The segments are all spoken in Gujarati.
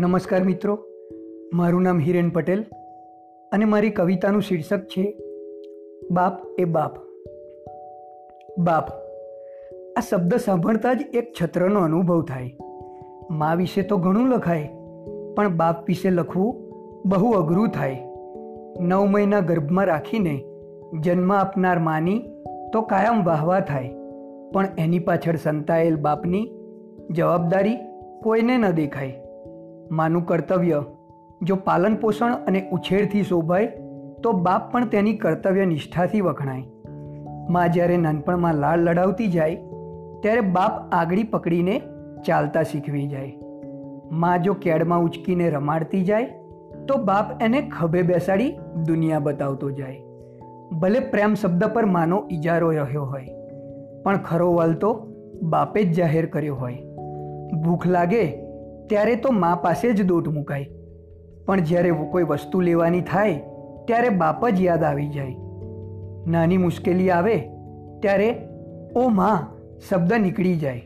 નમસ્કાર મિત્રો, મારું નામ હિરેન પટેલ અને મારી કવિતાનું શીર્ષક છે, બાપ એ બાપ. બાપ, આ શબ્દ સાંભળતા જ એક છત્રનો અનુભવ થાય. મા વિશે તો ઘણું લખાય, પણ બાપ વિશે લખવું બહુ અઘરું થાય. નવ મહિના ગર્ભમાં રાખીને જન્મ આપનાર માની તો કાયમ વાહવા થાય, પણ એની પાછળ સંતાયેલ બાપની જવાબદારી કોઈને ન દેખાય. માનું કર્તવ્ય. જો પાલન પોષણ અને ઉછેરથી શોભાય, તો બાપ પણ તેની કર્તવ્ય નિષ્ઠાથી વખણાય. મા જ્યારે નાનપણમાં લાળ લડાવતી જાય, ત્યારે બાપ આગળી પકડીને ચાલતા શીખવી જાય. મા જો કેડમાં ઉચકીને રમાડતી જાય, તો બાપ એને ખભે બેસાડી દુનિયા બતાવતો જાય. ભલે પ્રેમ શબ્દ પર માનો ઇજારો રહ્યો હોય, પણ ખરો વાલ તો બાપે જ જાહેર કર્યો હોય. ભૂખ લાગે ત્યારે તો મા પાસે જ દોટ મુકાય. પણ જ્યારે કોઈ વસ્તુ લેવાની થાય, ત્યારે બાપ જ યાદ આવી જાય. નાની મુશ્કેલી આવે, ત્યારે, ઓ મા, શબ્દ નીકળી જાય.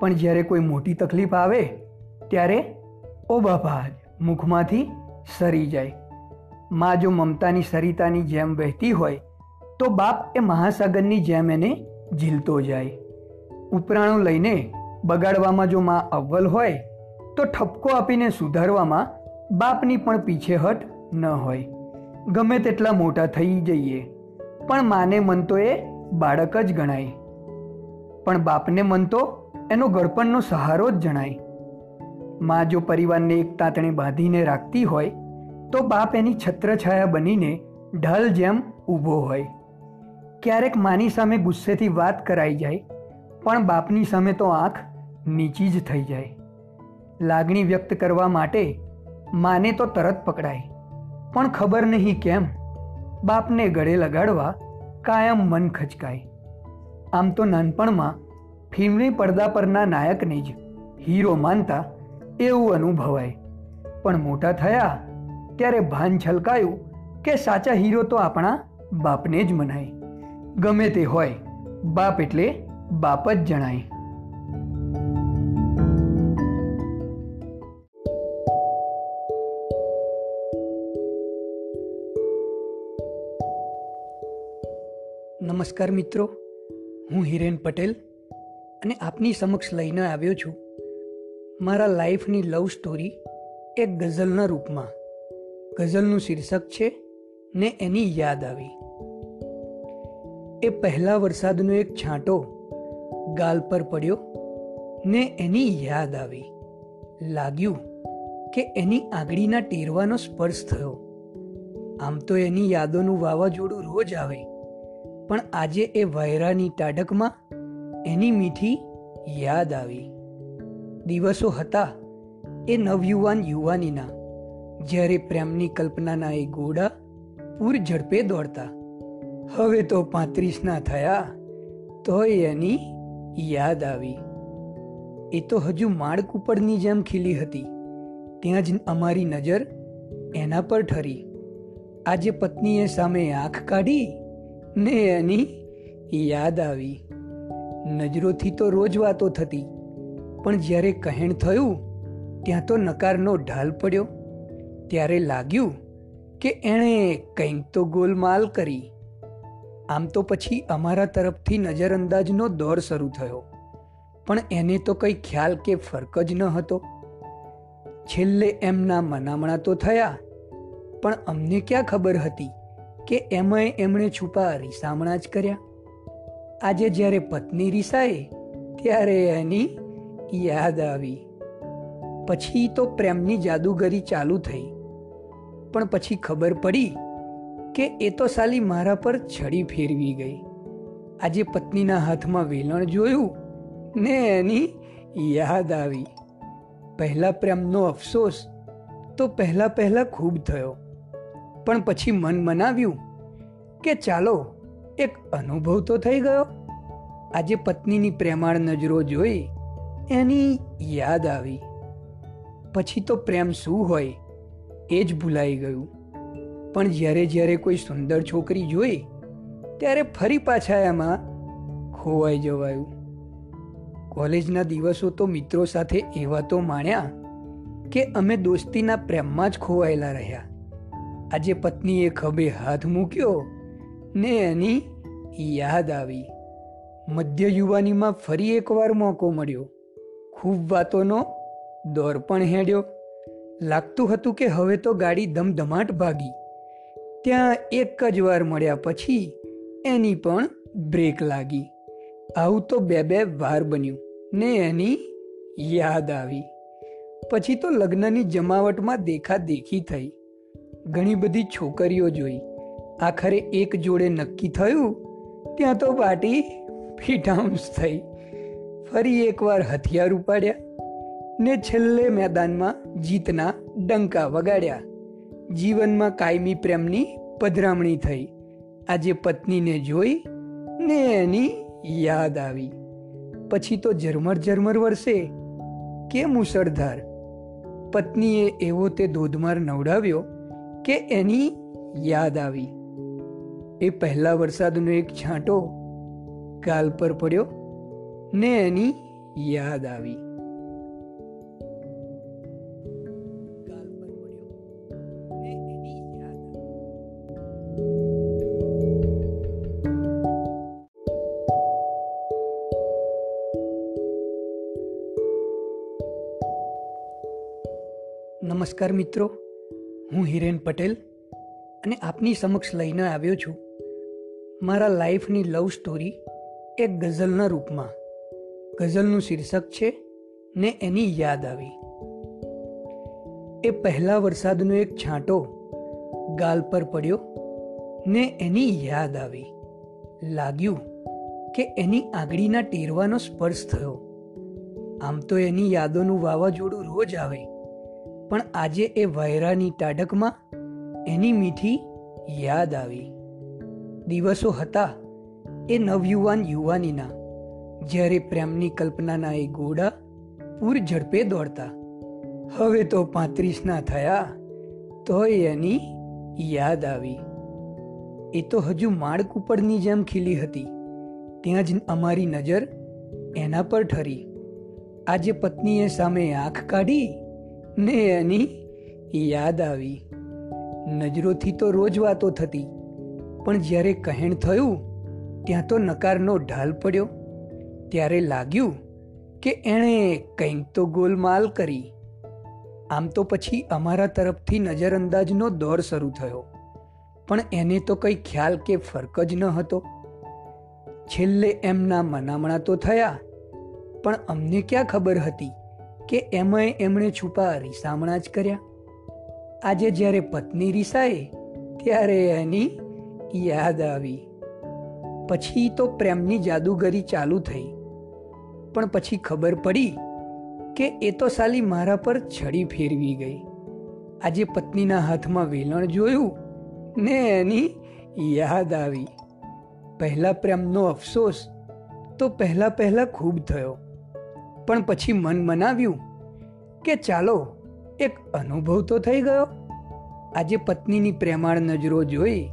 પણ જ્યારે કોઈ મોટી તકલીફ આવે, ત્યારે, ઓ બાપા, મુખમાંથી સરી જાય. મા જો મમતાની સરિતાની જેમ વહેતી હોય, તો બાપ એ મહાસાગરની જેમ એને ઝીલતો જાય. ઉપરાણું લઈને બગાડવામાં જો મા અવ્વલ હોય તો ઠપકો આપીને સુધારવામાં બાપની પણ પીછેહટ ન હોય. ગમે તેટલા મોટા થઈ જઈએ, પણ માને મન તો એ બાળક જ ગણાય. પણ બાપને મન તો એનો ગળપણનો સહારો જ જણાય. મા જો પરિવારને એક તાતણે બાંધીને રાખતી હોય, તો બાપ એની છત્રછાયા બનીને ઢાલ જેમ ઊભો હોય. ક્યારેક માની સામે ગુસ્સેથી વાત કરાઈ જાય, પણ બાપની સામે તો આંખ નીચી જ થઈ જાય. લાગણી વ્યક્ત કરવા માટે માને તો તરત પકડાય. પણ ખબર નહીં કેમ, બાપને ગળે લગાડવા કાયમ મન ખચકાય. આમ તો નાનપણમાં ફિલ્મની પડદા પરના નાયકને જ હીરો માનતા એવું અનુભવાય. પણ મોટા થયા ત્યારે ભાન છલકાયું કે સાચા હીરો તો આપણા બાપને જ મનાય. ગમે તે હોય, બાપ એટલે બાપ જ જણાય. નમસ્કાર મિત્રો, હું હિરેન પટેલ અને આપની સમક્ષ લઈને આવ્યો છું મારા લાઈફની લવ સ્ટોરી એક ગઝલના રૂપમાં. ગઝલનું શીર્ષક છે, ને એની યાદ આવી. એ પહેલા વરસાદનો એક છાંટો ગાલ પર પડ્યો, ને એની યાદ આવી. લાગ્યું કે એની આંગળીના ટેરવાનો સ્પર્શ થયો. આમ તો એની યાદોનું વાવાઝોડું રોજ આવે. પણ આજે એ વાયરાની ટાઢકમાં એની મીઠી યાદ આવી. દિવસો હતા એ નવયુવાન યુવાનીના, જ્યારે પ્રેમની કલ્પનાના એ ગોડા પૂર ઝડપે દોડતા. હવે તો પાંત્રીસના થયા, તોય એની યાદ આવી. એ તો હજુ માળ કુપડની જેમ ખીલી હતી, ત્યાં જ અમારી નજર એના પર ઠરી. આજે પત્નીએ સામે આંખ કાઢી ને એની યાદ આવી. નજરોથી તો રોજ વાતો થતી, પણ જ્યારે કહેણ થયું, ત્યાં તો નકારનો ઢાલ પડ્યો. ત્યારે લાગ્યું કે એણે કંઈક તો ગોલમાલ કરી. આમ તો પછી અમારા તરફથી નજરઅંદાજનો દોર શરૂ થયો. પણ એને તો કંઈ ખ્યાલ કે ફરક જ ન હતો. છેલ્લે એમના મનામણા તો થયા, પણ અમને ક્યાં ખબર હતી? કે એમાંય એમણે છુપા રીસામણા જ કર્યા? આજે જ્યારે પત્ની રીસાએ ત્યારે એની યાદ આવી. પછી તો પ્રેમની જાદુગરી ચાલુ થઈ. પણ પછી ખબર પડી કે એ તો સાલી મારા પર છડી ફેરવી ગઈ. આજે પત્નીના હાથમાં વેલણ જોયું ને એની યાદ આવી. પહેલા પ્રેમનો અફસોસ તો પહેલા પહેલા ખૂબ થયો. પણ પછી મન મનાવ્યું કે ચાલો, એક અનુભવ તો થઈ ગયો. આજે પત્નીની પ્રેમાળ નજરો જોઈ એની યાદ આવી. પછી તો પ્રેમ શું હોય એ જ ભૂલાઈ ગયું. પણ જ્યારે જ્યારે કોઈ સુંદર છોકરી જોઈ, ત્યારે ફરી પાછા એમાં ખોવાઈ જવાયું. કોલેજના દિવસો તો મિત્રો સાથે એવા તો માણ્યા કે અમે દોસ્તીના પ્રેમમાં જ ખોવાયેલા રહ્યા. આજે પત્નીએ ખભે હાથ મૂક્યો ને એની યાદ આવી. મધ્ય યુવાનીમાં ફરી એકવાર મોકો મળ્યો. ખૂબ વાતોનો દોર પણ હેડ્યો. લાગતું હતું કે હવે તો ગાડી ધમધમાટ ભાગી. ત્યાં એક જ વાર મળ્યા પછી એની પણ બ્રેક લાગી. આવું તો બે બે વાર બન્યું ને એની યાદ આવી. પછી તો લગ્નની જમાવટમાં દેખા દેખી થઈ. ઘણી બધી છોકરીઓ જોઈ. આખરે એક જોડે નક્કી થયું, ત્યાં તો પાર્ટી ફીટાઉન્સ થઈ. ફરી એકવાર હથિયાર ઉપાડ્યા ને છેલ્લે મેદાનમાં જીતના ડંકા વગાડ્યા. જીવનમાં કાયમી પ્રેમની પધરામણી થઈ. આજે પત્નીને જોઈ ને એની યાદ આવી. પછી તો ઝરમર ઝરમર વરસે. કે મુસળધાર પત્નીએ એવો તે ધોધમાર નવડાવ્યો કે એની યાદ આવી. એ પહેલા વરસાદનો એક છાંટો ગાલ પર પડ્યો ને એની યાદ આવી. નમસ્કાર મિત્રો. હું હિરેન પટેલ અને આપની સમક્ષ લઈને આવ્યો છું. મારા લાઈફની લવ સ્ટોરી એક ગઝલના રૂપમાં. ગઝલનું શીર્ષક છે, ને એની યાદ આવી. એ પહેલા વરસાદનો એક છાંટો ગાલ પર પડ્યો, ને એની યાદ આવી. લાગ્યું કે એની આંગળીના ટેરવાનો સ્પર્શ થયો. આમ તો એની યાદોનું વાવાઝોડું રોજ આવે. પણ આજે એ વાયરાની ટાઢકમાં એની મીઠી યાદ આવી. દિવસો હતા એ નવયુવાન યુવાનીના, જ્યારે પ્રેમની કલ્પનાના એ ગોડા પૂર ઝડપે દોડતા. હવે તો પાંત્રીસના થયા, તોય એની યાદ આવી. એ તો હજુ માળ કુપડની જેમ ખીલી હતી, ત્યાં જ અમારી નજર એના પર ઠરી. આજે પત્નીએ સામે આંખ કાઢી ને એની યાદ આવી. નજરોથી તો રોજ વાતો થતી, પણ જ્યારે કહેણ થયું, ત્યાં તો નકારનો ઢાલ પડ્યો. ત્યારે લાગ્યું કે એણે કંઈક તો ગોલમાલ કરી. આમ તો પછી અમારા તરફથી નજરઅંદાજનો દોર શરૂ થયો. પણ એને તો કંઈ ખ્યાલ કે ફરક જ ન હતો. છેલ્લે એમના મનામણા તો થયા, પણ અમને ક્યાં ખબર હતી? કે એમાંય એમણે છુપા રીસામણા જ કર્યા? આજે જ્યારે પત્ની રીસાએ ત્યારે એની યાદ આવી. પછી તો પ્રેમની જાદુગરી ચાલુ થઈ. પણ પછી ખબર પડી કે એ તો સાલી મારા પર છડી ફેરવી ગઈ. આજે પત્નીના હાથમાં વેલણ જોયું ને એની યાદ આવી. પહેલા પ્રેમનો અફસોસ તો પહેલા પહેલા ખૂબ થયો. પણ પછી મન મનાવ્યું કે ચાલો, એક અનુભવ તો થઈ ગયો. આજે પત્નીની પ્રેમાળ નજરો જોઈ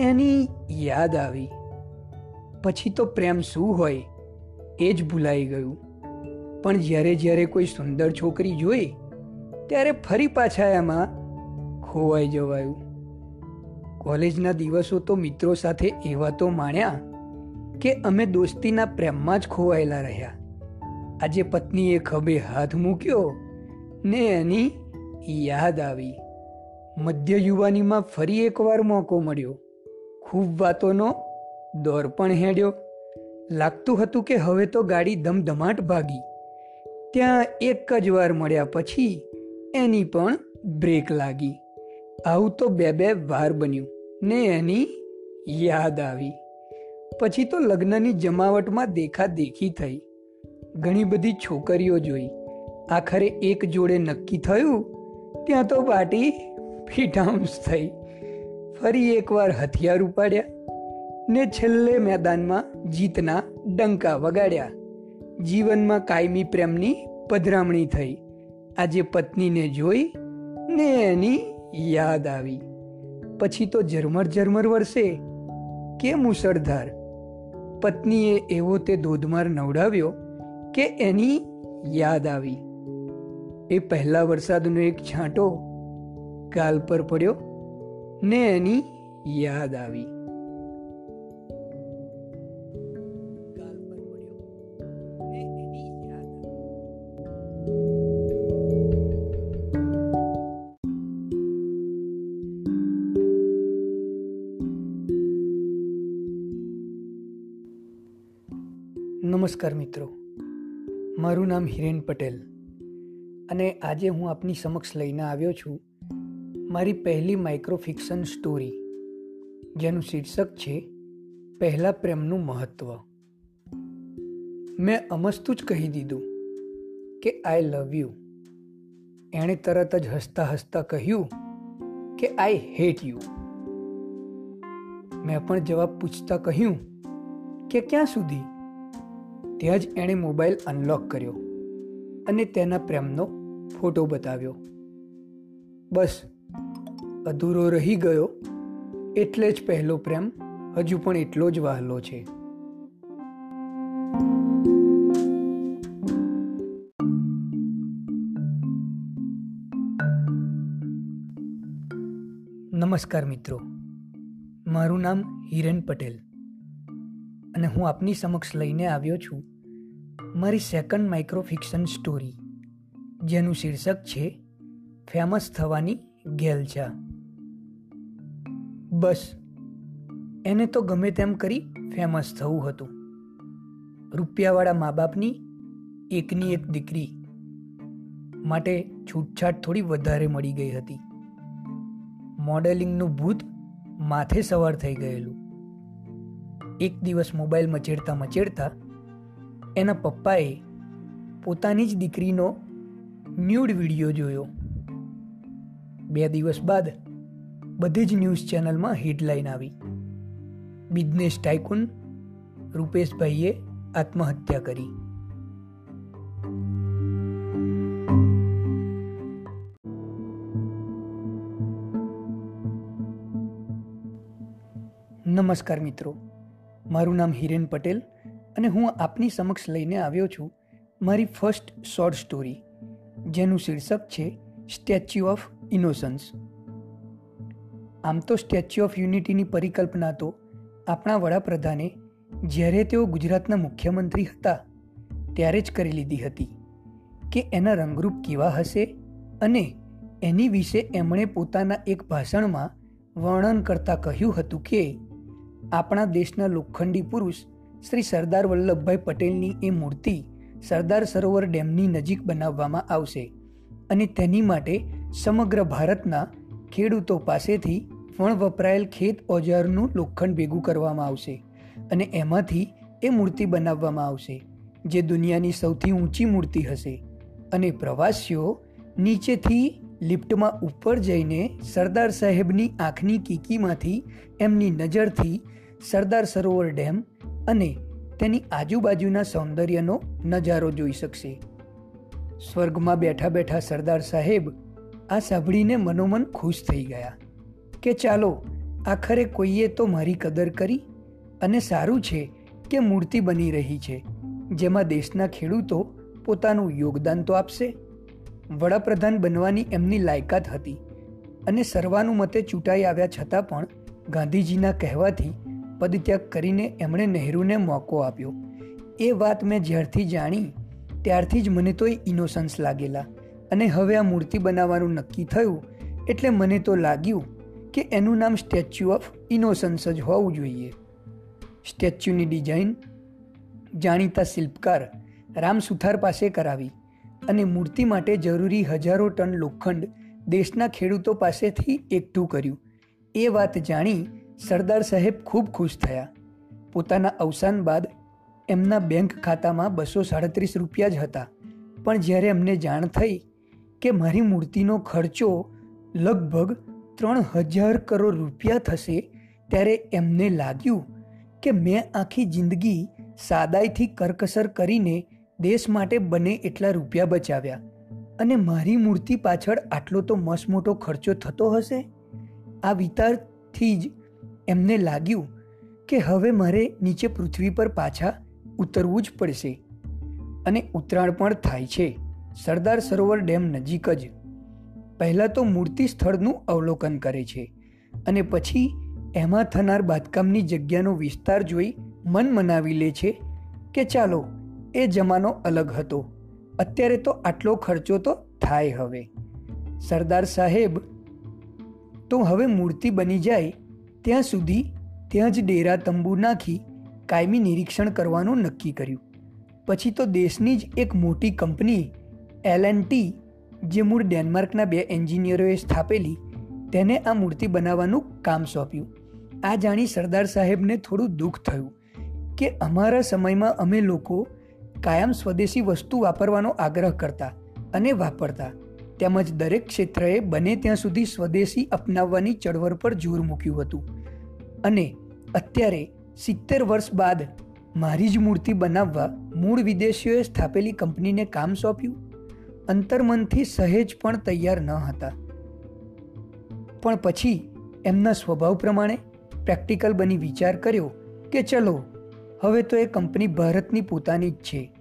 એની યાદ આવી. પછી તો પ્રેમ શું હોય એ જ ભૂલાઈ ગયું. પણ જ્યારે જ્યારે કોઈ સુંદર છોકરી જોઈ, ત્યારે ફરી પાછા એમાં ખોવાઈ જવાયું. કોલેજના દિવસો તો મિત્રો સાથે એવા તો માણ્યા કે અમે દોસ્તીના પ્રેમમાં જ ખોવાયેલા રહ્યા. આજે પત્નીએ ખભે હાથ મૂક્યો ને એની યાદ આવી. મધ્ય યુવાનીમાં ફરી એકવાર મોકો મળ્યો. ખૂબ વાતોનો દોર પણ હેડ્યો. લાગતું હતું કે હવે તો ગાડી ધમધમાટ ભાગી. ત્યાં એક જ વાર મળ્યા પછી એની પણ બ્રેક લાગી. આવું તો બે બે વાર બન્યું ને એની યાદ આવી. પછી તો લગ્નની જમાવટમાં દેખા દેખી થઈ. ઘણી બધી છોકરીઓ જોઈ. આખરે એક જોડે નક્કી થયું, ત્યાં તો પાર્ટી ફીટાઉન્સ થઈ. ફરી એકવાર હથિયાર ઉપાડ્યા ને છેલ્લે મેદાનમાં જીતના ડંકા વગાડ્યા. જીવનમાં કાયમી પ્રેમની પધરામણી થઈ. આજે પત્નીને જોઈ ને એની યાદ આવી. પછી તો ઝરમર ઝરમર વરસે. કે મુસળધાર પત્નીએ એવો તે ધોધમાર નવડાવ્યો કે એની યાદ આવી? એ પહેલા વરસાદનો એક છાંટો ગાલ પર પડ્યો ને એની યાદ આવી. નમસ્કાર મિત્રો. મારું નામ હિરેન પટેલ અને આજે હું આપની સમક્ષ લઈને આવ્યો છું મારી પહેલી માઇક્રો ફિક્શન સ્ટોરી જેનું શીર્ષક છે, પહેલા પ્રેમનું મહત્વ. મેં અમસ્તું જ કહી દીધું કે આઈ લવ યુ એણે તરત જ હસતા હસતા કહ્યું કે આઈ હેટ યુ મેં પણ જવાબ પૂછતા કહ્યું કે ક્યાં સુધી? ત્યાં જ એણે મોબાઈલ અનલોક કર્યો અને તેના પ્રેમનો ફોટો બતાવ્યો. બસ, અધૂરો રહી ગયો એટલે જ પહેલો પ્રેમ હજુ પણ એટલો જ વહાલો છે. નમસ્કાર મિત્રો, મારું નામ હિરેન પટેલ. અને હું આપની સમક્ષ લઈને આવ્યો છું મારી સેકન્ડ માઇક્રો ફિક્શન સ્ટોરી જેનું શીર્ષક છે, ફેમસ થવાની ગેલચા. બસ, એને તો ગમે તેમ કરી ફેમસ થવું હતું. રૂપિયાવાળા મા બાપની એકની એક દીકરી માટે છૂટછાટ થોડી વધારે મળી ગઈ હતી. મોડેલિંગનું ભૂત માથે સવાર થઈ ગયેલું. એક દિવસ મોબાઈલ મચેડતા મચેડતા એના પપ્પાએ પોતાની જ દીકરીનો ન્યૂડ વીડિયો જોયો. બે દિવસ બાદ બધી જ ન્યૂઝ ચેનલમાં હેડલાઇન આવી. બિઝનેસ ટાઇકુન રૂપેશભાઈએ આત્મહત્યા કરી. નમસ્કાર મિત્રો. મારું નામ હિરેન પટેલ અને હું આપની સમક્ષ લઈને આવ્યો છું મારી ફર્સ્ટ શોર્ટ સ્ટોરી, જેનું શીર્ષક છે સ્ટેચ્યુ ઓફ ઇનોસન્સ. આમ તો સ્ટેચ્યુ ઓફ યુનિટીની પરિકલ્પના તો આપણા વડાપ્રધાને જ્યારે તેઓ ગુજરાતના મુખ્યમંત્રી હતા ત્યારે જ કરી લીધી હતી કે એના રંગરૂપ કેવા હશે અને એની વિશે એમણે પોતાના એક ભાષણમાં વર્ણન કરતાં કહ્યું હતું કે આપણા દેશના લોખંડી પુરુષ શ્રી સરદાર વલ્લભભાઈ પટેલની એ મૂર્તિ સરદાર સરોવર ડેમની નજીક બનાવવામાં આવશે અને તેની માટે સમગ્ર ભારતના ખેડૂતો પાસેથી પણ વપરાયેલ ખેત ઓજારનું લોખંડ ભેગું કરવામાં આવશે અને એમાંથી એ મૂર્તિ બનાવવામાં આવશે, જે દુનિયાની સૌથી ઊંચી મૂર્તિ હશે. અને પ્રવાસીઓ નીચેથી લિફ્ટમાં ઉપર જઈને સરદાર સાહેબની આંખની કીકીમાંથી એમની નજરથી સરદાર સરોવર ડેમ અને તેની આજુબાજુના સૌંદર્યનો નજારો જોઈ શકશે. સ્વર્ગમાં બેઠા બેઠા સરદાર સાહેબ આ સાંભળીને મનોમન ખુશ થઈ ગયા કે ચાલો, આખરે કોઈએ તો મારી કદર કરી અને સારું છે કે મૂર્તિ બની રહી છે, જેમાં દેશના ખેડૂતો પોતાનું યોગદાન તો આપશે. વડાપ્રધાન બનવાની એમની લાયકાત હતી અને સર્વાનુમતે ચૂંટાઈ આવ્યા છતાં પણ ગાંધીજીના કહેવાથી પદત્યાગ કરીને એમણે નહેરુને મોકો આપ્યો. એ વાત મેં જ્યારથી જાણી, ત્યારથી જ મને તો ઇનોસન્સ લાગેલા અને હવે આ મૂર્તિ બનાવવાનું નક્કી થયું એટલે મને તો લાગ્યું કે એનું નામ સ્ટેચ્યુ ઓફ ઇનોસન્સ જ હોવું જોઈએ. સ્ટેચ્યુની ડિઝાઇન જાણીતા શિલ્પકાર રામ સુથાર પાસે કરાવી. અને મૂર્તિ માટે જરૂરી હજારો ટન લોખંડ દેશના ખેડૂતો પાસેથી એકઠું કર્યું. એ વાત જાણી સરદાર સાહેબ ખૂબ ખુશ થયા. પોતાના અવસાન બાદ એમના બેંક ખાતામાં બસો સાડત્રીસ રૂપિયા જ હતા. પણ જ્યારે એમને જાણ થઈ કે મારી મૂર્તિનો ખર્ચો લગભગ ત્રણ હજાર કરોડ રૂપિયા થશે, ત્યારે એમને લાગ્યું કે મેં આખી જિંદગી સાદાઈથી કરકસર કરીને દેશ માટે બને એટલા રૂપિયા બચાવ્યા. અને મારી મૂર્તિ પાછળ આટલો તો મસમોટો ખર્ચો થતો હશે? આ વિચારથી જ એમને લાગ્યું કે હવે મારે નીચે પૃથ્વી પર પાછા ઉતરવું જ પડશે. અને ઉતરાણ પણ થાય છે. સરદાર સરોવર ડેમ નજીક જ. પહેલાં તો મૂર્તિ સ્થળનું અવલોકન કરે છે. અને પછી એમાં થનાર બાંધકામની જગ્યાનો વિસ્તાર જોઈ મન મનાવી લે છે કે ચાલો એ જમાનો અલગ હતો. અત્યારે તો આટલો ખર્ચો તો થાય હવે. સરદાર સાહેબ, તો હવે મૂર્તિ બની જાય, ત્યાં સુધી ત્યાં જ ડેરા તંબુ નાખી કાયમી નિરીક્ષણ કરવાનું નક્કી કર્યું. પછી તો દેશની જ એક મોટી કંપની, એલ એન્ડ ટી, જે મૂળ ડેનમાર્કના બે એન્જિનિયરોએ સ્થાપેલી, તેને આ મૂર્તિ બનાવવાનું કામ સોંપ્યું. આ જાણી સરદાર સાહેબને થોડું દુઃખ થયું કે અમારા સમયમાં અમે લોકો કાયમ સ્વદેશી વસ્તુ વાપરવાનો આગ્રહ કરતા અને વાપરતા. તેમજ દરેક ક્ષેત્રએ બને ત્યાં સુધી સ્વદેશી અપનાવવાની ચળવળ પર જોર મૂક્યું હતું. અને અત્યારે સિત્તેર વર્ષ બાદ મારી જ મૂર્તિ બનાવવા મૂળ વિદેશીઓએ સ્થાપેલી કંપનીને કામ સોંપ્યું. અંતર્મનથી સહેજ પણ તૈયાર ન હતા. પણ પછી એમના સ્વભાવ પ્રમાણે પ્રેક્ટિકલ બની વિચાર કર્યો કે ચલો હવે તો એ કંપની ભારતની પોતાની જ છે.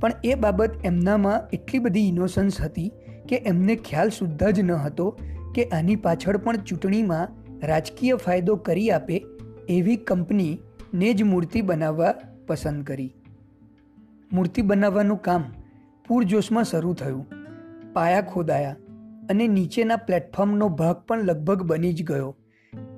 પણ એ બાબત એમનામાં એટલી બધી ઇનોસન્સ હતી કે એમને ખ્યાલ સુદ્ધા જ ન હતો કે આની પાછળ પણ ચૂંટણીમાં રાજકીય ફાયદો કરી આપે એવી કંપનીને જ મૂર્તિ બનાવવા પસંદ કરી. મૂર્તિ બનાવવાનું કામ પૂરજોશમાં શરૂ થયું. પાયા ખોદાયા અને નીચેના પ્લેટફોર્મનો ભાગ પણ લગભગ બની જ ગયો.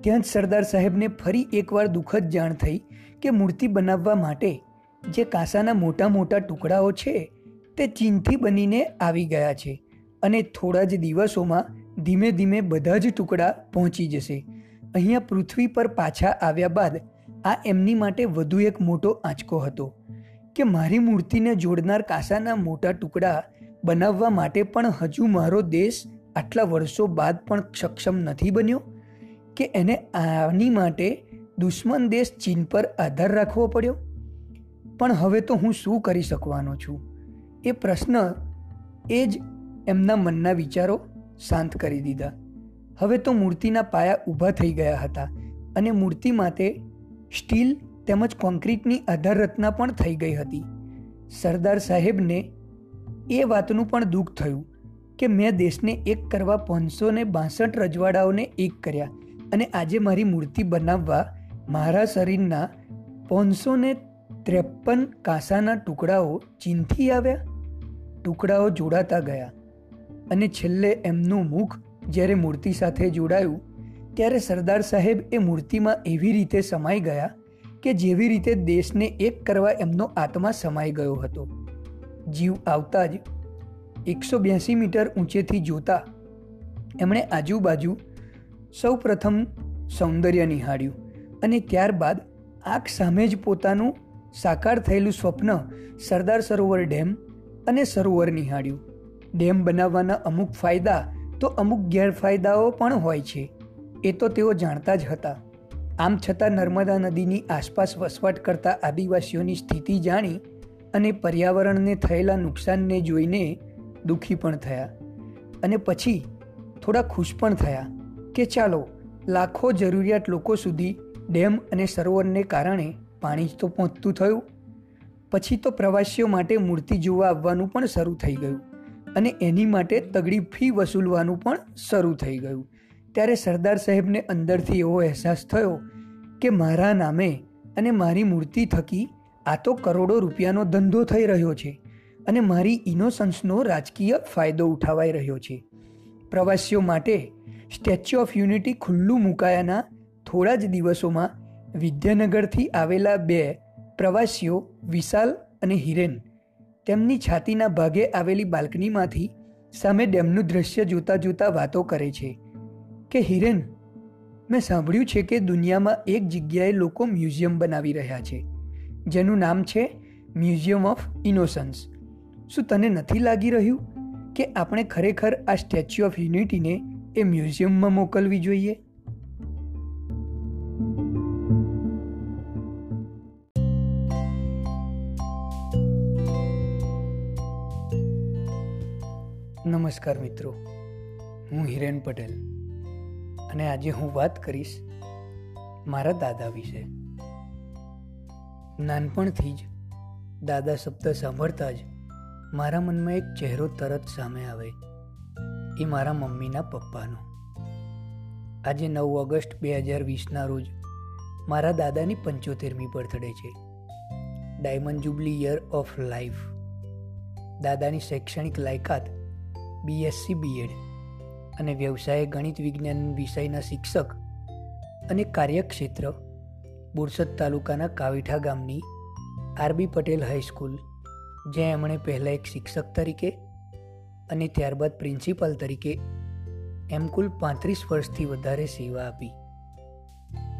ત્યાં જ સરદાર સાહેબને ફરી એકવાર દુઃખદ જાણ થઈ કે મૂર્તિ બનાવવા માટે જે કાંસાના મોટા મોટા ટુકડાઓ છે તે ચીનથી બનીને આવી ગયા છે અને થોડા જ દિવસોમાં ધીમે ધીમે બધા જ ટુકડા પહોંચી જશે. અહીંયા પૃથ્વી પર પાછા આવ્યા બાદ આ એમની માટે વધુ એક મોટો આંચકો હતો કે મારી મૂર્તિને જોડનાર કાંસાના મોટા ટુકડા બનાવવા માટે પણ હજુ મારો દેશ આટલા વર્ષો બાદ પણ સક્ષમ નથી બન્યો? કે એને આની માટે દુશ્મન દેશ ચીન પર આધાર રાખવો પડ્યો? પણ હવે તો હું શું કરી શકવાનો છું? એ પ્રશ્ન એ જ એમના મનના વિચારો શાંત કરી દીધા. હવે તો મૂર્તિના પાયા ઊભા થઈ ગયા હતા અને મૂર્તિ માટે સ્ટીલ તેમજ કોન્ક્રીટની આધાર રચના પણ થઈ ગઈ હતી. સરદાર સાહેબને એ વાતનું પણ દુઃખ થયું કે મેં દેશને એક કરવા પાંચસો ને બાસઠ રજવાડાઓને એક કર્યા અને આજે મારી મૂર્તિ બનાવવા મારા શરીરના પાંચસો ને ત્રેપન કાંસાના ટુકડાઓ ચીનથી આવ્યા. ટુકડાઓ જોડાતા ગયા અને છેલ્લે એમનું મુખ જ્યારે મૂર્તિ સાથે જોડાયું, ત્યારે સરદાર સાહેબ એ મૂર્તિમાં એવી રીતે સમાઈ ગયા કે જેવી રીતે દેશને એક કરવા એમનો આત્મા સમાઈ ગયો હતો. જીવ આવતા જ એકસો બ્યાસી મીટર ઊંચેથી જોતા એમણે આજુબાજુ સૌ પ્રથમ સૌંદર્ય નિહાળ્યું. અને ત્યારબાદ આંખ સામે જ પોતાનું સાકાર થયેલું સ્વપ્ન સરદાર સરોવર ડેમ અને સરોવર નિહાળ્યું. ડેમ બનાવવાના અમુક ફાયદા તો અમુક ગેરફાયદાઓ પણ હોય છે. એ તો તેઓ જાણતા જ હતા. આમ છતાં નર્મદા નદીની આસપાસ વસવાટ કરતા આદિવાસીઓની સ્થિતિ જાણી અને પર્યાવરણને થયેલા નુકસાનને જોઈને દુઃખી પણ થયા. અને પછી થોડા ખુશ પણ થયા કે ચાલો, લાખો જરૂરિયાત લોકો સુધી ડેમ અને સરોવરને કારણે પાણી જ તો પહોંચતું થયું. પછી તો પ્રવાસીઓ માટે મૂર્તિ જોવા આવવાનું પણ શરૂ થઈ ગયું અને એની માટે તગડી ફી વસૂલવાનું પણ શરૂ થઈ ગયું. ત્યારે સરદાર સાહેબને અંદરથી એવો અહેસાસ થયો કે મારા નામે અને મારી મૂર્તિ થકી આ તો કરોડો રૂપિયાનો ધંધો થઈ રહ્યો છે અને મારી ઇનોસન્સનો રાજકીય ફાયદો ઉઠાવાઈ રહ્યો છે. પ્રવાસીઓ માટે સ્ટેચ્યુ ઓફ યુનિટી ખુલ્લું મુકાયાના થોડા જ દિવસોમાં વિદ્યાનગરથી આવેલા બે પ્રવાસીઓ વિશાલ અને હિરેન તેમની છાતીના ભાગે આવેલી બાલ્કનીમાંથી સામે ડેમનું દ્રશ્ય જોતા જોતા વાતો કરે છે કે, હિરેન, મેં સાંભળ્યું છે કે દુનિયામાં એક જગ્યાએ લોકો મ્યુઝિયમ બનાવી રહ્યા છે, જેનું નામ છે મ્યુઝિયમ ઓફ ઇનોસન્સ. શું તને નથી લાગી રહ્યું કે આપણે ખરેખર આ સ્ટેચ્યુ ઓફ યુનિટીને એ મ્યુઝિયમમાં મોકલવી જોઈએ? નમસ્કાર મિત્રો. હું હિરેન પટેલ અને આજે હું વાત કરીશ મારા દાદા વિશે. નાનપણથી જ દાદા શબ્દ સાંભળતા જ મારા મનમાં એક ચહેરો તરત સામે આવે એ મારા મમ્મીના પપ્પાનો. આજે નવ ઓગસ્ટ બે હજાર વીસના રોજ મારા દાદાની પંચોતેરમી બર્થડે છે. Diamond jubilee year of life દાદાની શૈક્ષણિક લાયકાત બીએસસી બીએડ અને વ્યવસાય ગણિત વિજ્ઞાન વિષયના શિક્ષક અને કાર્યક્ષેત્ર બોરસદ તાલુકાના કાવીઠા ગામની આરબી પટેલ હાઈસ્કૂલ જ્યાં એમણે પહેલાં એક શિક્ષક તરીકે અને ત્યારબાદ પ્રિન્સિપાલ તરીકે એમ કુલ પાંત્રીસ વર્ષથી વધારે સેવા આપી.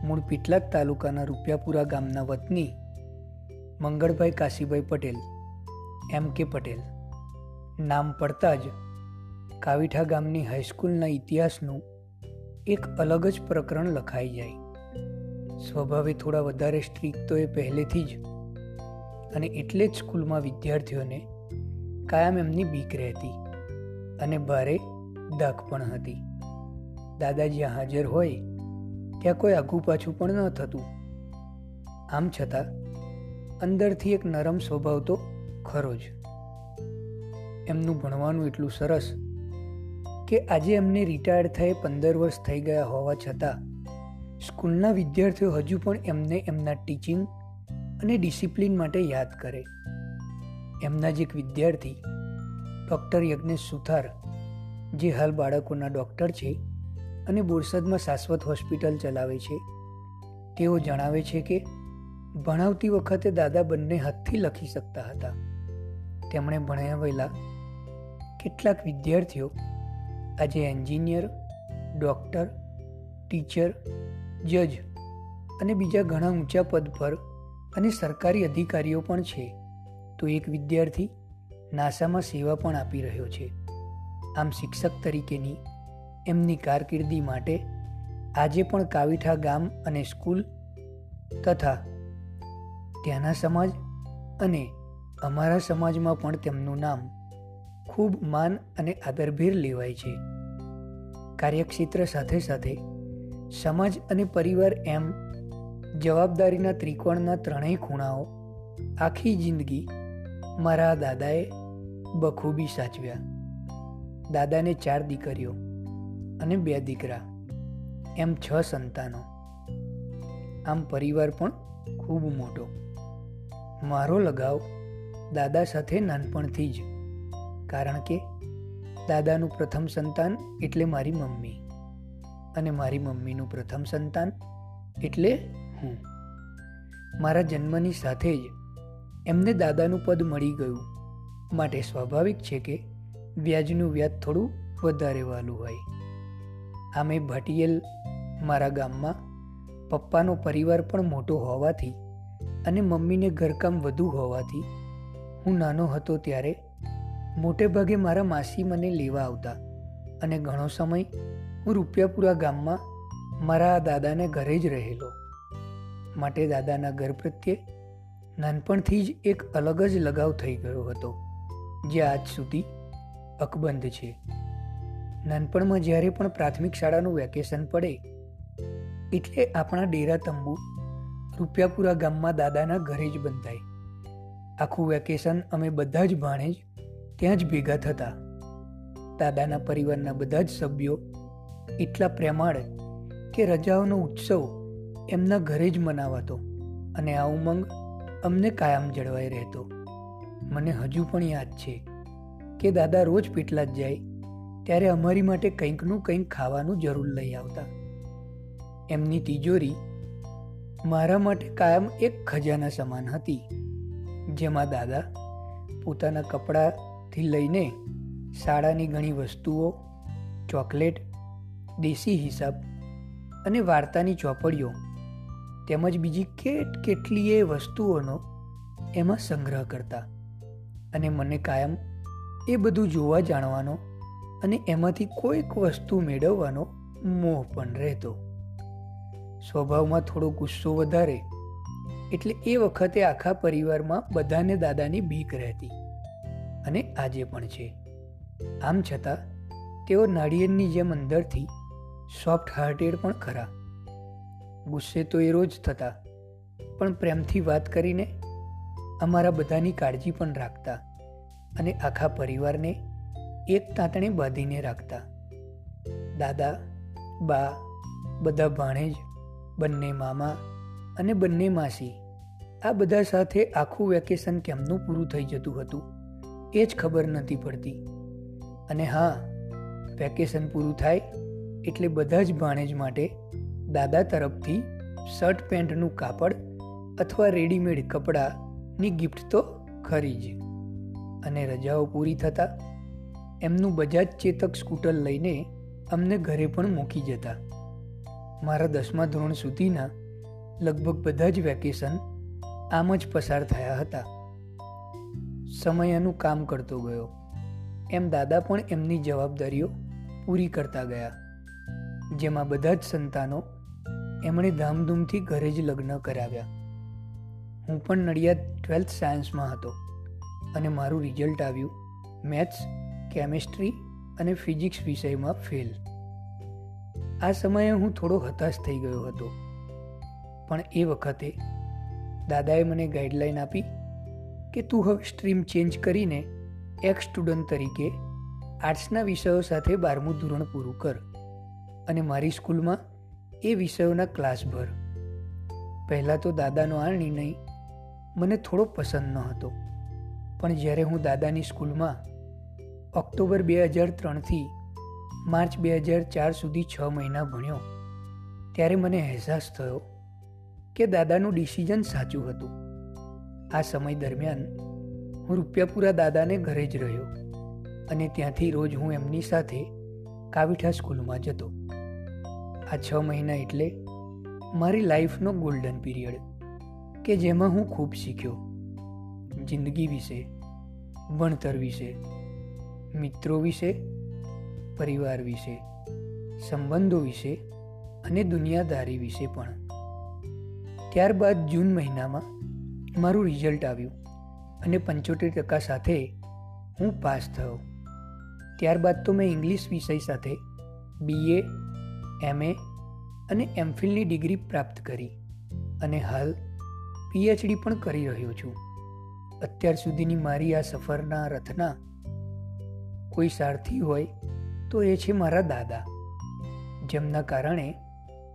મૂળ પીટલાક તાલુકાના રૂપિયાપુરા ગામના વતની મંગળભાઈ કાશીભાઈ પટેલ, એમ કે પટેલ. નામ પડતા જ કાવીઠા ગામની હાઈસ્કૂલના ઇતિહાસનું એક અલગ જ પ્રકરણ લખાઈ જાય. સ્વભાવે થોડા વધારે સ્ટ્રીક તો એ પહેલેથી જ. અને એટલે જ સ્કૂલમાં વિદ્યાર્થીઓને કાયમ એમની બીક રહેતી અને ભારે દાખ પણ હતી. દાદા જ્યાં હાજર હોય ત્યાં કોઈ આઘું પાછું પણ ન થતું. આમ છતાં અંદરથી એક નરમ સ્વભાવ તો ખરો જ. એમનું ભણવાનું એટલું સરસ કે આજે એમને રિટાયર્ડ થયે પંદર વર્ષ થઈ ગયા હોવા છતાં, સ્કૂલના વિદ્યાર્થીઓ હજુ પણ એમને એમના ટીચિંગ અને ડિસિપ્લિન માટે યાદ કરે. એમના જ એક વિદ્યાર્થી ડૉક્ટર યજ્ઞેશ સુથાર, જે હાલ બાળકોના ડૉક્ટર છે અને બોરસદમાં શાશ્વત હોસ્પિટલ ચલાવે છે. તેઓ જણાવે છે કે, ભણાવતી વખતે દાદા બંને હાથથી લખી શકતા હતા. તેમણે ભણાવેલા કેટલાક વિદ્યાર્થીઓ આજે એન્જિનિયર, ડૉક્ટર, ટીચર, જજ અને બીજા ઘણા ઊંચા પદ પર અને સરકારી અધિકારીઓ પણ છે. તો એક વિદ્યાર્થી નાસામાં સેવા પણ આપી રહ્યો છે. આમ શિક્ષક તરીકેની એમની કારકિર્દી માટે આજે પણ કાવીઠા ગામ અને સ્કૂલ તથા ત્યાંના સમાજ અને અમારા સમાજમાં પણ તેમનું નામ ખૂબ માન અને આદરભેર લેવાય છે. કાર્યક્ષેત્ર સાથે સાથે સમાજ અને પરિવાર એમ જવાબદારીના ત્રિકોણના ત્રણેય ખૂણાઓ આખી જિંદગી મારા દાદાએ બખૂબી સાચવ્યા. દાદાને ચાર દીકરીઓ અને બે દીકરા, એમ છ સંતાનો. આમ પરિવાર પણ ખૂબ મોટો. મારો લગાવ દાદા સાથે નાનપણથી જ, કારણ કે દાદાનું પ્રથમ સંતાન એટલે મારી મમ્મી. અને મારી મમ્મીનું પ્રથમ સંતાન એટલે હું. મારા જન્મની સાથે જ એમને દાદાનું પદ મળી ગયું. માટે સ્વાભાવિક છે કે વ્યાજનું વ્યાજ થોડું વધારે વાલું હોય. આમે ભાટિયેલ મારા ગામમાં પપ્પાનો પરિવાર પણ મોટો હોવાથી અને મમ્મીને ઘરકામ વધુ હોવાથી હું નાનો હતો ત્યારે મોટે ભાગે મારા માસી મને લેવા આવતા. અને ઘણો સમય હું રૂપિયાપુરા ગામમાં મારા દાદાને ઘરે જ રહેલો. માટે દાદાના ઘર પ્રત્યે નાનપણથી જ એક અલગ જ લગાવ થઈ ગયો હતો, જે આજ સુધી અકબંધ છે. નાનપણમાં જ્યારે પણ પ્રાથમિક શાળાનું વેકેશન પડે, એટલે આપણા ડેરા તંબુ રૂપિયાપુરા ગામમાં દાદાના ઘરે જ બંધાય. આખું વેકેશન અમે બધા જ ભાણેજ ત્યાં જ ભેગા થતા. દાદાના પરિવારના બધા જ સભ્યો એટલા પ્રેમાળ કે રજાઓનો ઉત્સવ એમના ઘરે જ મનાવાતો અને આ ઉમંગ અમને કાયમ જળવાઈ રહેતો. મને હજુ પણ યાદ છે કે દાદા રોજ પીટલા જ જાય ત્યારે અમારી માટે કંઈકનું કંઈક ખાવાનું જરૂર લઈ આવતા. એમની તિજોરી મારા માટે કાયમ એક ખજાના સમાન હતી, જેમાં દાદા પોતાના કપડાથી લઈને શાળાની ઘણી વસ્તુઓ, ચોકલેટ, દેશી હિસાબ અને વાર્તાની ચોપડીઓ તેમજ બીજી કેટ કેટલીય વસ્તુઓનો એમાં સંગ્રહ કરતા. અને મને કાયમ એ બધું જોવા જાણવાનો અને એમાંથી કોઈક વસ્તુ મેળવવાનો મોહ પણ રહેતો. સ્વભાવમાં થોડો ગુસ્સો વધારે એટલે એ વખતે આખા પરિવારમાં બધાને દાદાની બીક રહેતી. અને આજે પણ છે. આમ છતાં, તેઓ નાળિયેરની જેમ અંદરથી સોફ્ટ હાર્ટેડ પણ ખરા. ગુસ્સે તો એ રોજ થતા, પણ પ્રેમથી વાત કરીને અમારા બધાની કાળજી પણ રાખતા અને આખા પરિવારને એક તાંતણે બાંધીને રાખતા. દાદા, બા, બધા ભાણેજ, બંને મામા અને બંને માસી આ બધા સાથે આખું વેકેશન કેમનું પૂરું થઈ જતું હતું? એ જ ખબર નથી પડતી. અને હા વેકેશન પૂરું થાય એટલે બધા જ ભાણેજ માટે દાદા તરફથી શર્ટ પેન્ટનું કાપડ અથવા રેડીમેડ કપડાની ગિફ્ટ તો ખરી જ. અને રજાઓ પૂરી થતાં એમનું બજાજ ચેતક સ્કૂટર લઈને અમને ઘરે પણ મૂકી જતા. મારા દસમા ધોરણ સુધીના લગભગ બધા જ વેકેશન આમ જ પસાર થયા હતા. સમય એનું કામ કરતો ગયો. એમ દાદા પણ એમની જવાબદારીઓ પૂરી કરતા ગયા. જેમાં બધા જ સંતાનો એમણે ધામધૂમથી ઘરે જ લગ્ન કરાવ્યા. હું પણ નડિયાદ ટ્વેલ્થ સાયન્સમાં હતો અને મારું રિઝલ્ટ આવ્યું મેથ્સ, કેમેસ્ટ્રી અને ફિઝિક્સ વિષયમાં ફેલ. આ સમયે હું થોડો હતાશ થઈ ગયો હતો. પણ એ વખતે દાદાએ મને ગાઈડલાઈન આપી કે તું હવે સ્ટ્રીમ ચેન્જ કરીને એક સ્ટુડન્ટ તરીકે આર્ટ્સના વિષયો સાથે બારમું ધોરણ પૂરું કર અને મારી સ્કૂલમાં એ વિષયોના ક્લાસ ભર. પહેલાં તો દાદાનો આ નિર્ણય મને થોડો પસંદ ન હતો પણ જ્યારે હું દાદાની સ્કૂલમાં ઓક્ટોબર બે હજાર ત્રણથી માર્ચ બે હજાર ચાર સુધી છ મહિના ભણ્યો, ત્યારે મને અહેસાસ થયો કે દાદાનું ડિસિઝન સાચું હતું. આ સમય દરમિયાન હું રૂપિયાપુરા દાદાને ઘરે જ રહ્યો અને ત્યાંથી રોજ હું એમની સાથે કાવીઠા સ્કૂલમાં જતો. આ છ મહિના એટલે મારી લાઈફનો ગોલ્ડન પીરિયડ કે જેમાં હું ખૂબ શીખ્યો. જિંદગી વિશે, ભણતર વિશે, મિત્રો વિશે, પરિવાર વિશે, સંબંધો વિશે અને દુનિયાદારી વિશે પણ. ત્યારબાદ જૂન મહિનામાં મારું રિઝલ્ટ આવ્યું અને પંચોતેર ટકા સાથે હું પાસ થયો. ત્યારબાદ તો મેં ઇંગ્લિશ વિષય સાથે બીએ એમએ અને એમફિલની ડિગ્રી પ્રાપ્ત કરી અને હાલ પીએચડી પણ કરી રહ્યો છું. અત્યાર સુધીની મારી આ સફરના રથના કોઈ સારથી હોય તો એ છે મારા દાદા, જેમના કારણે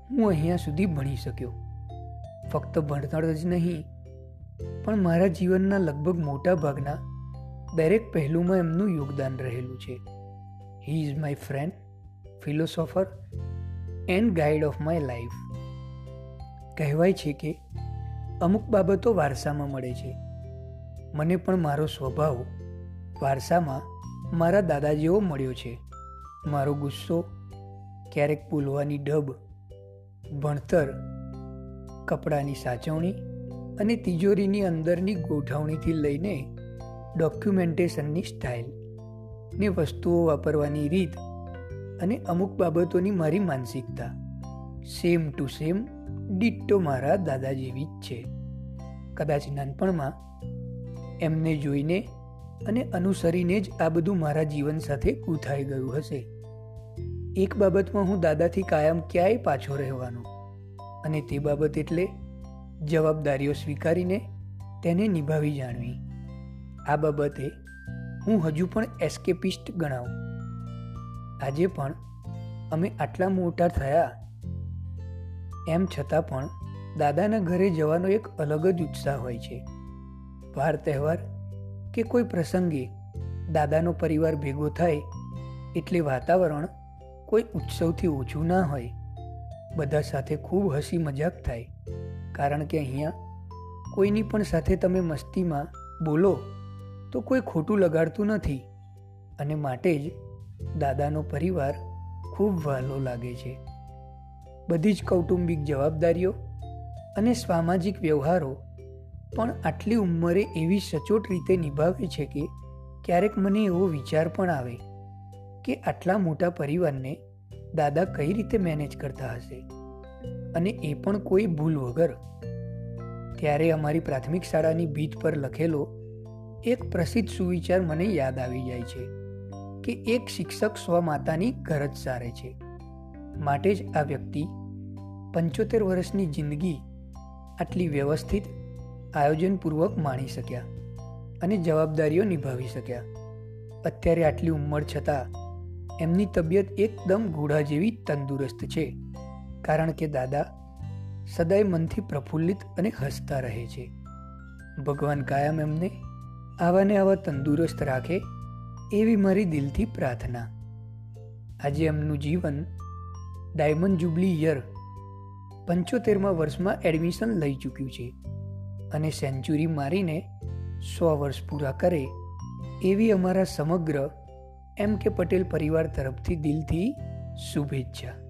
હું અહીંયા સુધી ભણી શક્યો. ફક્ત ભણતર જ નહીં પણ મારા જીવનના લગભગ મોટા ભાગના દરેક પહેલુંમાં એમનું યોગદાન રહેલું છે. He is my friend philosopher and guide of my life કહેવાય છે કે અમુક બાબતો વારસામાં મળે છે. મને પણ મારો સ્વભાવ વારસામાં મારા દાદા જેવો મળ્યો છે. મારો ગુસ્સો, ક્યારેક બોલવાની ડબ, ભણતર, કપડાની સાચવણી અને તિજોરીની અંદરની ગોઠવણીથી લઈને ડોક્યુમેન્ટેશનની સ્ટાઇલ ને વસ્તુઓ વાપરવાની રીત અને અમુક બાબતોની મારી માનસિકતા. સેમ ટુ સેમ ડિટ્ટો મારા દાદા જેવી જ છે. કદાચ નાનપણમાં એમને જોઈને અને અનુસરીને જ આ બધું મારા જીવન સાથે ગૂંથાઈ ગયું હશે. એક બાબતમાં હું દાદાથી કાયમ ક્યાંય પાછો રહેવાનો. અને તે બાબત એટલે જવાબદારીઓ સ્વીકારીને તેને નિભાવી જાણવી. આ બાબતે હું હજુ પણ એસ્કેપિસ્ટ ગણાવું. આજે પણ અમે આટલા મોટા થયા. એમ છતાં પણ દાદાના ઘરે જવાનો એક અલગ જ ઉત્સાહ હોય છે. વાર તહેવાર કે કોઈ પ્રસંગે દાદાનો પરિવાર ભેગો થાય એટલે વાતાવરણ કોઈ ઉત્સવથી ઓછું ના હોય. બધા સાથે ખૂબ હસી મજાક થાય. કારણ કે અહીંયા કોઈની પણ સાથે તમે મસ્તીમાં બોલો તો કોઈ ખોટું લગાડતું નથી. અને માટે જ દાદાનો પરિવાર ખૂબ વહાલો લાગે છે. બધી જ કૌટુંબિક જવાબદારીઓ અને સામાજિક વ્યવહારો પણ આટલી ઉંમરે એવી સચોટ રીતે નિભાવે છે કે ક્યારેક મને એવો વિચાર પણ આવે કે આટલા મોટા પરિવારને દાદા કઈ રીતે મેનેજ કરતા હશે? અને એ પણ કોઈ ભૂલ વગર. ત્યારે અમારી પ્રાથમિક શાળાની ભીત પર લખેલો એક પ્રસિદ્ધ સુવિચાર મને યાદ આવી જાય છે કે એક શિક્ષક સ્વ માતાની ગરજ સારે છે. માટે જ આ વ્યક્તિ પંચોતેર વર્ષની જિંદગી આટલી વ્યવસ્થિત, આયોજનપૂર્વક માણી શક્યા અને જવાબદારીઓ નિભાવી શક્યા. અત્યારે આટલી ઉંમર છતાં એમની તબિયત એકદમ ઘોડા જેવી તંદુરસ્ત છે. કારણ કે દાદા સદાય મનથી પ્રફુલ્લિત અને હસતા રહે છે. ભગવાન કાયમ એમને આવાને આવા તંદુરસ્ત રાખે એવી મારી દિલથી પ્રાર્થના. આજે એમનું જીવન ડાયમંડ જુબલી યર પંચોતેરમાં વર્ષમાં એડમિશન લઈ ચૂક્યું છે અને સેન્ચુરી મારીને સો વર્ષ પૂરા કરે એવી અમારા સમગ્ર એમ કે પટેલ પરિવાર તરફથી દિલથી શુભેચ્છા.